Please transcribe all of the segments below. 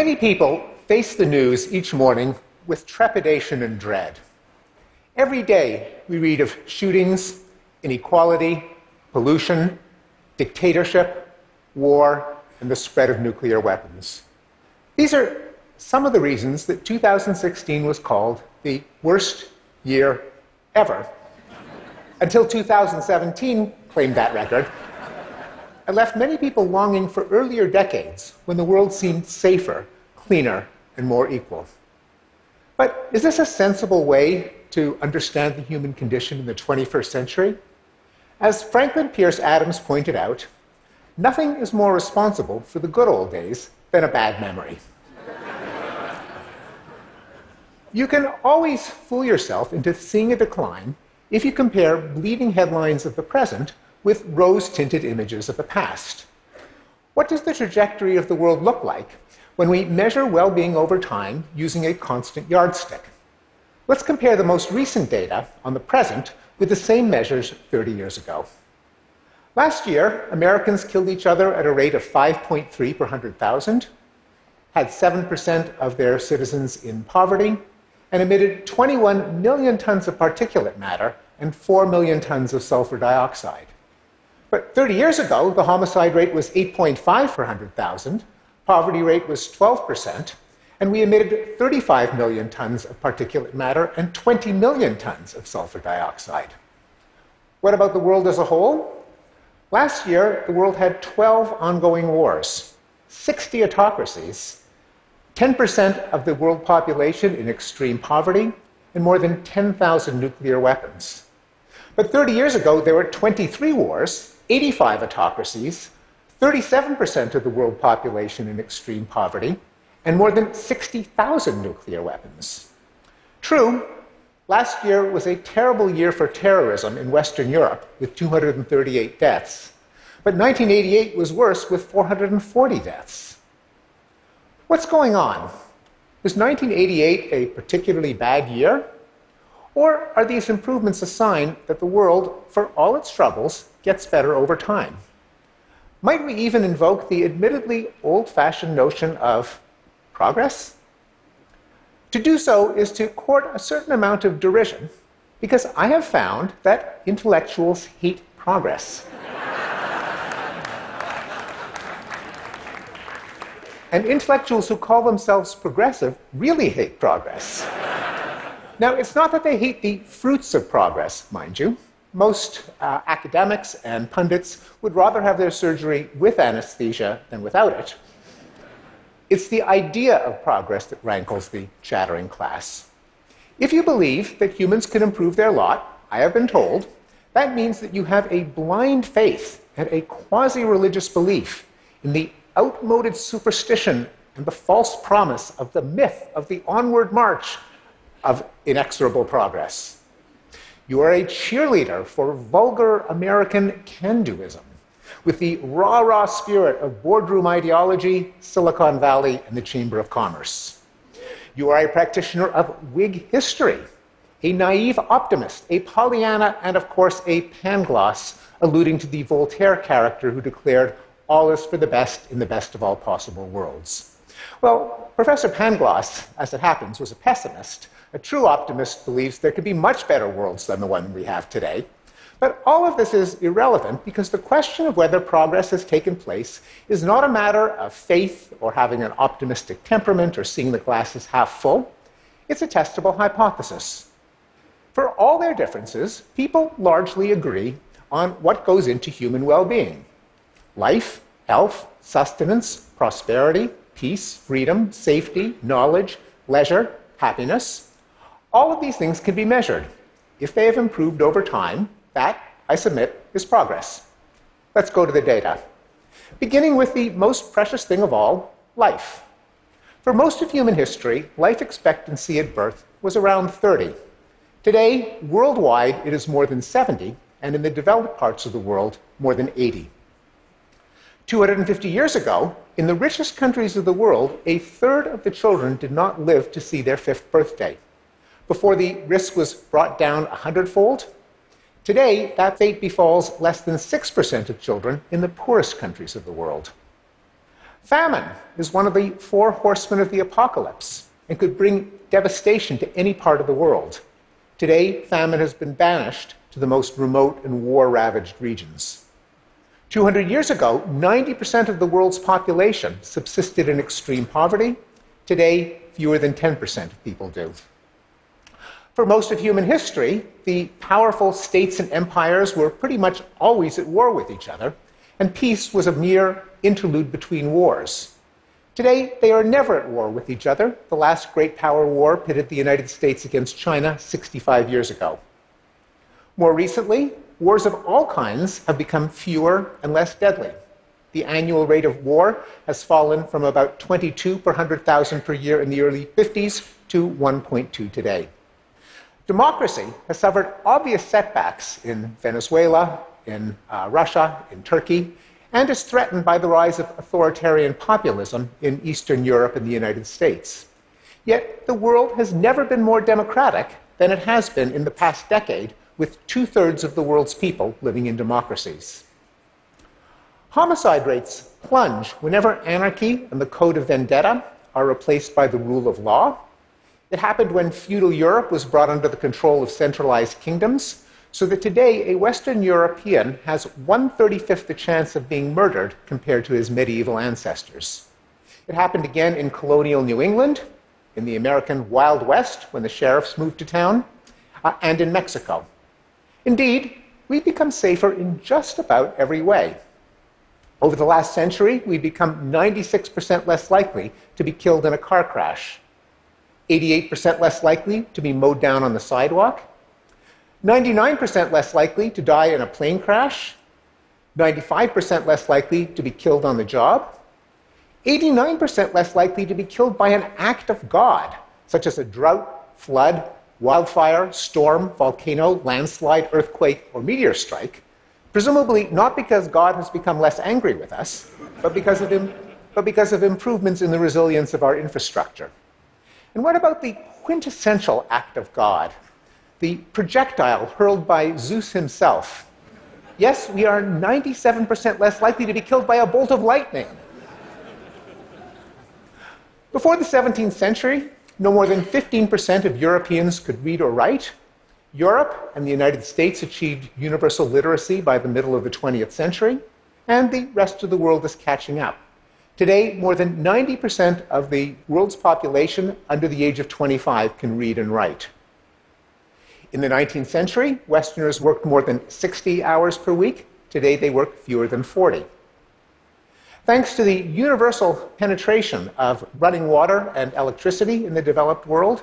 Many people face the news each morning with trepidation and dread. Every day we read of shootings, inequality, pollution, dictatorship, war, and the spread of nuclear weapons. These are some of the reasons that 2016 was called the worst year ever, until 2017 claimed that record and left many people longing for earlier decades when the world seemed safer, cleaner, and more equal. But is this a sensible way to understand the human condition in the 21st century? As Franklin Pierce Adams pointed out, nothing is more responsible for the good old days than a bad memory. you can always fool yourself into seeing a decline if you compare bleeding headlines of the present with rose tinted images of the past. What does the trajectory of the world look like when we measure well being over time using a constant yardstick? Let's compare the most recent data on the present with the same measures 30 years ago. Last year, Americans killed each other at a rate of 5.3 per 100,000, had 7% of their citizens in poverty, and emitted 21 million tons of particulate matter and 4 million tons of sulfur dioxide. But 30 years ago, the homicide rate was 8.5 per 100,000, poverty rate was 12%, and we emitted 35 million tons of particulate matter and 20 million tons of sulfur dioxide. What about the world as a whole? Last year, the world had 12 ongoing wars, 60 autocracies, 10% of the world population in extreme poverty, and more than 10,000 nuclear weapons. But 30 years ago, there were 23 wars, 85 autocracies, 37% of the world population in extreme poverty, and more than 60,000 nuclear weapons. True, last year was a terrible year for terrorism in Western Europe, with 238 deaths. But 1988 was worse, with 440 deaths. What's going on? Was 1988 a particularly bad year? Or are these improvements a sign that the world, for all its troubles, gets better over time? Might we even invoke the admittedly old fashioned notion of progress? To do so is to court a certain amount of derision, because I have found that intellectuals hate progress. and intellectuals who call themselves progressive really hate progress. Now, it's not that they hate the fruits of progress, mind you. Most uh, academics and pundits would rather have their surgery with anesthesia than without it. It's the idea of progress that rankles the chattering class. If you believe that humans can improve their lot, I have been told, that means that you have a blind faith and a quasi religious belief in the outmoded superstition and the false promise of the myth of the onward march of inexorable progress. You are a cheerleader for vulgar American can doism with the rah rah spirit of boardroom ideology, Silicon Valley, and the Chamber of Commerce. You are a practitioner of Whig history, a naive optimist, a Pollyanna, and of course a Pangloss, alluding to the Voltaire character who declared, All is for the best in the best of all possible worlds. Well, Professor Pangloss, as it happens, was a pessimist a true optimist believes there could be much better worlds than the one we have today. But all of this is irrelevant because the question of whether progress has taken place is not a matter of faith or having an optimistic temperament or seeing the glass as half full. It's a testable hypothesis. For all their differences, people largely agree on what goes into human well being life, health, sustenance, prosperity, peace, freedom, safety, knowledge, leisure, happiness. All of these things can be measured. If they have improved over time, that, I submit, is progress. Let's go to the data. Beginning with the most precious thing of all life. For most of human history, life expectancy at birth was around 30. Today, worldwide, it is more than 70, and in the developed parts of the world, more than 80. 250 years ago, in the richest countries of the world, a third of the children did not live to see their fifth birthday before the risk was brought down a hundredfold. Today, that fate befalls less than 6% of children in the poorest countries of the world. Famine is one of the four horsemen of the apocalypse and could bring devastation to any part of the world. Today, famine has been banished to the most remote and war ravaged regions. 200 years ago, 90% of the world's population subsisted in extreme poverty. Today, fewer than 10% of people do. For most of human history, the powerful states and empires were pretty much always at war with each other, and peace was a mere interlude between wars. Today, they are never at war with each other. The last great power war pitted the United States against China 65 years ago. More recently, wars of all kinds have become fewer and less deadly. The annual rate of war has fallen from about 22 per 100,000 per year in the early 50s to 1.2 today. Democracy has suffered obvious setbacks in Venezuela, in uh, Russia, in Turkey, and is threatened by the rise of authoritarian populism in Eastern Europe and the United States. Yet the world has never been more democratic than it has been in the past decade, with two thirds of the world's people living in democracies. Homicide rates plunge whenever anarchy and the code of vendetta are replaced by the rule of law. It happened when feudal Europe was brought under the control of centralized kingdoms, so that today a Western European has 135th the chance of being murdered compared to his medieval ancestors. It happened again in colonial New England, in the American Wild West when the sheriffs moved to town, uh, and in Mexico. Indeed, we've become safer in just about every way. Over the last century, we've become 96% less likely to be killed in a car crash, 88% less likely to be mowed down on the sidewalk, 99% less likely to die in a plane crash, 95% less likely to be killed on the job, 89% less likely to be killed by an act of God, such as a drought, flood, wildfire, storm, volcano, landslide, earthquake, or meteor strike, presumably not because God has become less angry with us, but because of, Im- but because of improvements in the resilience of our infrastructure. And what about the quintessential act of God, the projectile hurled by Zeus himself. Yes, we are 97% less likely to be killed by a bolt of lightning. Before the 17th century, no more than 15% of Europeans could read or write. Europe and the United States achieved universal literacy by the middle of the 20th century, and the rest of the world is catching up. Today, more than 90% of the world's population under the age of 25 can read and write. In the 19th century, Westerners worked more than 60 hours per week. Today, they work fewer than 40. Thanks to the universal penetration of running water and electricity in the developed world,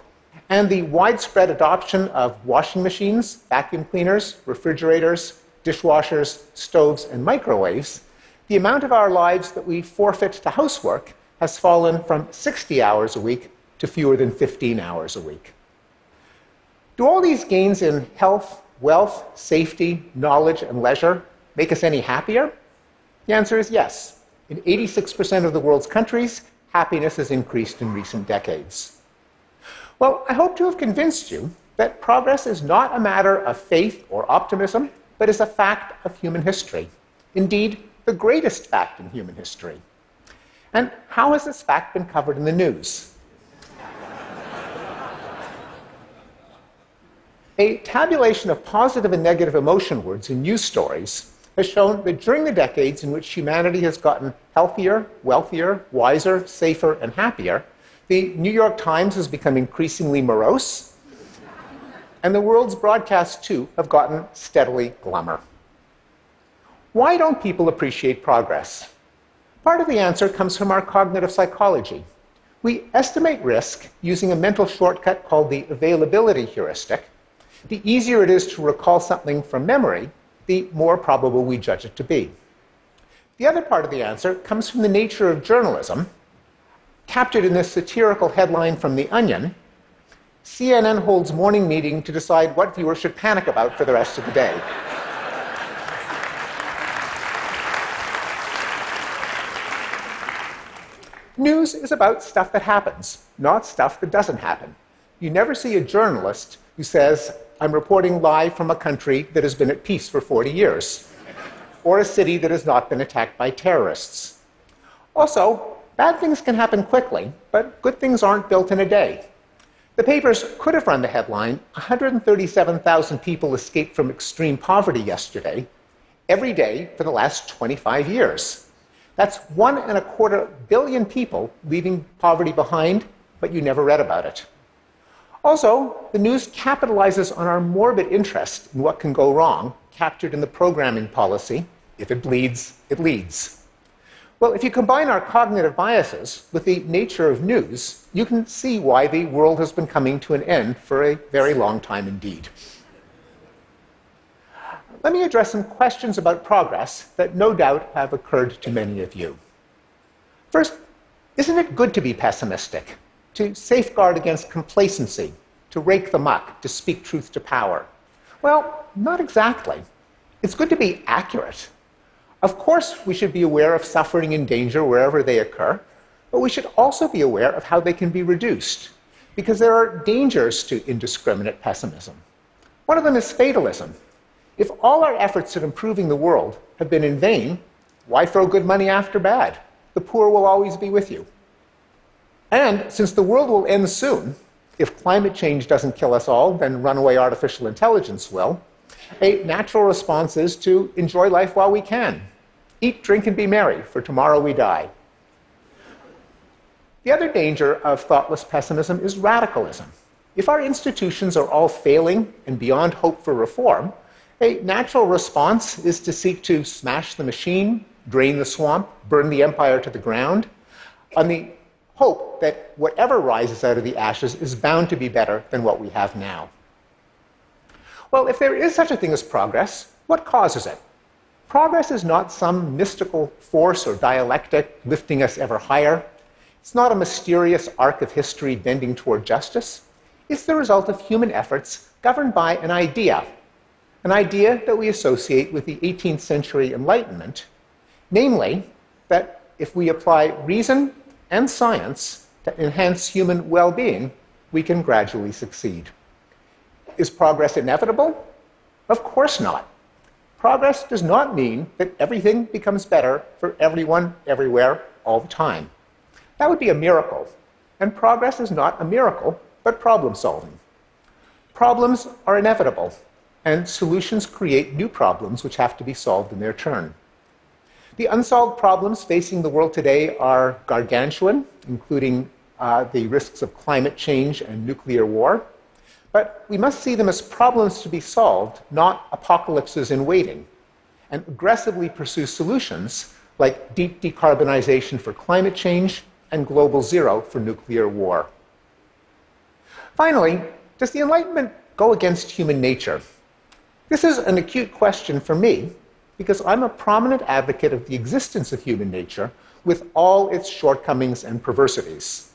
and the widespread adoption of washing machines, vacuum cleaners, refrigerators, dishwashers, stoves, and microwaves, the amount of our lives that we forfeit to housework has fallen from 60 hours a week to fewer than 15 hours a week. Do all these gains in health, wealth, safety, knowledge, and leisure make us any happier? The answer is yes. In 86% of the world's countries, happiness has increased in recent decades. Well, I hope to have convinced you that progress is not a matter of faith or optimism, but is a fact of human history. Indeed, the greatest fact in human history. And how has this fact been covered in the news? A tabulation of positive and negative emotion words in news stories has shown that during the decades in which humanity has gotten healthier, wealthier, wiser, safer, and happier, the New York Times has become increasingly morose, and the world's broadcasts too have gotten steadily glummer. Why don't people appreciate progress? Part of the answer comes from our cognitive psychology. We estimate risk using a mental shortcut called the availability heuristic the easier it is to recall something from memory, the more probable we judge it to be. The other part of the answer comes from the nature of journalism, captured in this satirical headline from The Onion CNN holds morning meeting to decide what viewers should panic about for the rest of the day. News is about stuff that happens, not stuff that doesn't happen. You never see a journalist who says, I'm reporting live from a country that has been at peace for 40 years, or a city that has not been attacked by terrorists. Also, bad things can happen quickly, but good things aren't built in a day. The papers could have run the headline 137,000 people escaped from extreme poverty yesterday, every day for the last 25 years. That's one and a quarter billion people leaving poverty behind, but you never read about it. Also, the news capitalizes on our morbid interest in what can go wrong, captured in the programming policy if it bleeds, it leads. Well, if you combine our cognitive biases with the nature of news, you can see why the world has been coming to an end for a very long time indeed. Let me address some questions about progress that no doubt have occurred to many of you. First, isn't it good to be pessimistic, to safeguard against complacency, to rake the muck, to speak truth to power? Well, not exactly. It's good to be accurate. Of course, we should be aware of suffering and danger wherever they occur, but we should also be aware of how they can be reduced, because there are dangers to indiscriminate pessimism. One of them is fatalism. If all our efforts at improving the world have been in vain, why throw good money after bad? The poor will always be with you. And since the world will end soon, if climate change doesn't kill us all, then runaway artificial intelligence will. A natural response is to enjoy life while we can. Eat, drink, and be merry, for tomorrow we die. The other danger of thoughtless pessimism is radicalism. If our institutions are all failing and beyond hope for reform, a natural response is to seek to smash the machine, drain the swamp, burn the empire to the ground, on the hope that whatever rises out of the ashes is bound to be better than what we have now. Well, if there is such a thing as progress, what causes it? Progress is not some mystical force or dialectic lifting us ever higher. It's not a mysterious arc of history bending toward justice. It's the result of human efforts governed by an idea, an idea that we associate with the 18th century Enlightenment, namely that if we apply reason and science to enhance human well being, we can gradually succeed. Is progress inevitable? Of course not. Progress does not mean that everything becomes better for everyone, everywhere, all the time. That would be a miracle. And progress is not a miracle, but problem solving. Problems are inevitable, and solutions create new problems which have to be solved in their turn. The unsolved problems facing the world today are gargantuan, including uh, the risks of climate change and nuclear war. But we must see them as problems to be solved, not apocalypses in waiting, and aggressively pursue solutions like deep decarbonization for climate change and global zero for nuclear war. Finally, does the Enlightenment go against human nature? This is an acute question for me because I'm a prominent advocate of the existence of human nature with all its shortcomings and perversities.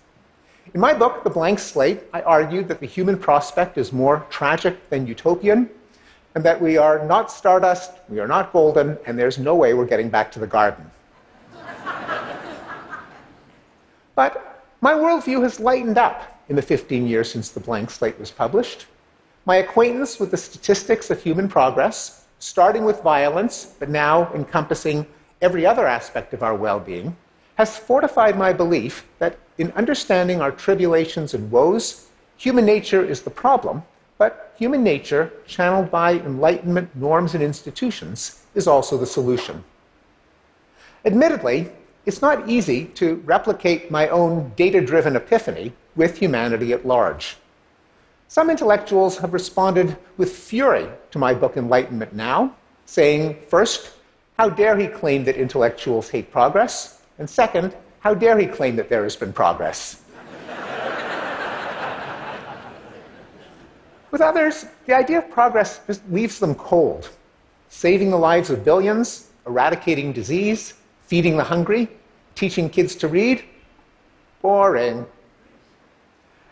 In my book, The Blank Slate, I argued that the human prospect is more tragic than utopian, and that we are not stardust, we are not golden, and there's no way we're getting back to the garden. but my worldview has lightened up in the 15 years since The Blank Slate was published. My acquaintance with the statistics of human progress, starting with violence, but now encompassing every other aspect of our well being, has fortified my belief that in understanding our tribulations and woes, human nature is the problem, but human nature, channeled by Enlightenment norms and institutions, is also the solution. Admittedly, it's not easy to replicate my own data driven epiphany with humanity at large. Some intellectuals have responded with fury to my book Enlightenment Now, saying, first, how dare he claim that intellectuals hate progress? And second, how dare he claim that there has been progress? With others, the idea of progress just leaves them cold. Saving the lives of billions, eradicating disease, feeding the hungry, teaching kids to read? Boring.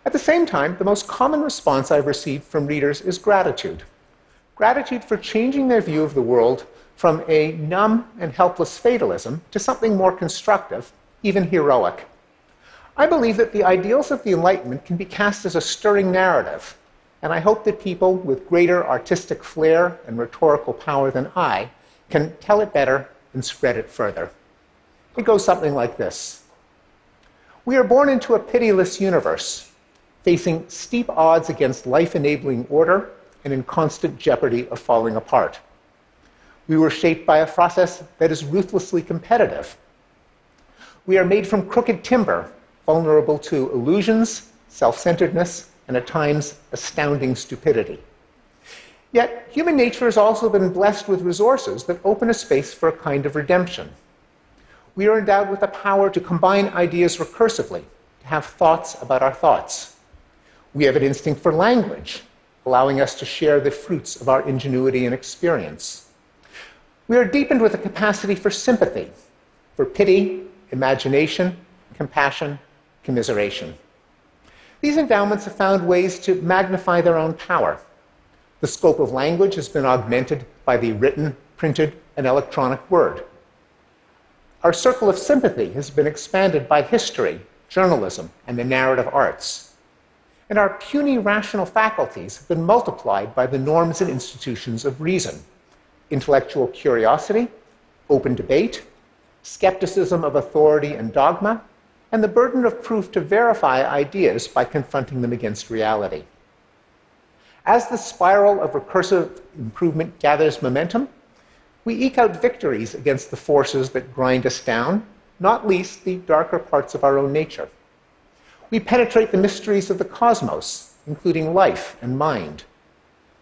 At the same time, the most common response I've received from readers is gratitude. Gratitude for changing their view of the world from a numb and helpless fatalism to something more constructive, even heroic. I believe that the ideals of the Enlightenment can be cast as a stirring narrative, and I hope that people with greater artistic flair and rhetorical power than I can tell it better and spread it further. It goes something like this We are born into a pitiless universe, facing steep odds against life enabling order and in constant jeopardy of falling apart. We were shaped by a process that is ruthlessly competitive. We are made from crooked timber, vulnerable to illusions, self centeredness, and at times astounding stupidity. Yet, human nature has also been blessed with resources that open a space for a kind of redemption. We are endowed with the power to combine ideas recursively, to have thoughts about our thoughts. We have an instinct for language, allowing us to share the fruits of our ingenuity and experience. We are deepened with a capacity for sympathy, for pity, imagination, compassion, commiseration. These endowments have found ways to magnify their own power the scope of language has been augmented by the written, printed, and electronic word. Our circle of sympathy has been expanded by history, journalism, and the narrative arts. And our puny rational faculties have been multiplied by the norms and institutions of reason intellectual curiosity, open debate, skepticism of authority and dogma, and the burden of proof to verify ideas by confronting them against reality. As the spiral of recursive improvement gathers momentum, we eke out victories against the forces that grind us down, not least the darker parts of our own nature. We penetrate the mysteries of the cosmos, including life and mind.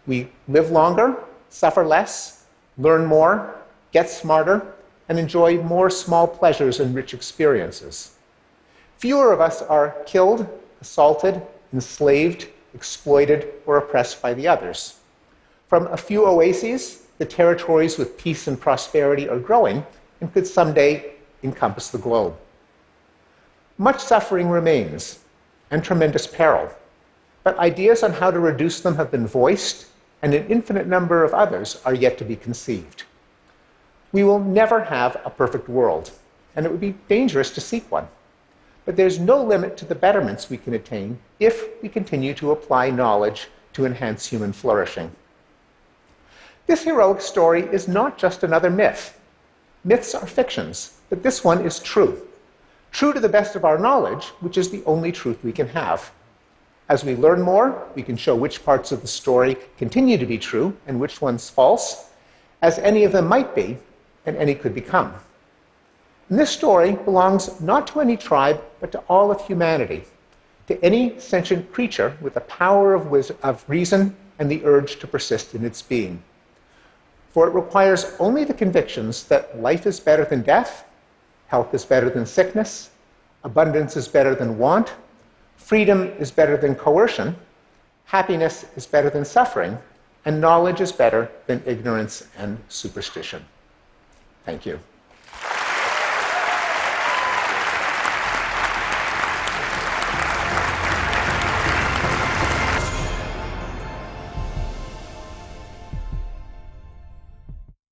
We live longer, suffer less, learn more, get smarter, and enjoy more small pleasures and rich experiences. Fewer of us are killed, assaulted, enslaved, exploited, or oppressed by the others. From a few oases, the territories with peace and prosperity are growing and could someday encompass the globe. Much suffering remains and tremendous peril, but ideas on how to reduce them have been voiced, and an infinite number of others are yet to be conceived. We will never have a perfect world, and it would be dangerous to seek one but there's no limit to the betterments we can attain if we continue to apply knowledge to enhance human flourishing. This heroic story is not just another myth. Myths are fictions, but this one is true. True to the best of our knowledge, which is the only truth we can have. As we learn more, we can show which parts of the story continue to be true and which ones false, as any of them might be and any could become. And this story belongs not to any tribe, but to all of humanity, to any sentient creature with the power of, of reason and the urge to persist in its being. For it requires only the convictions that life is better than death, health is better than sickness, abundance is better than want, freedom is better than coercion, happiness is better than suffering, and knowledge is better than ignorance and superstition. Thank you.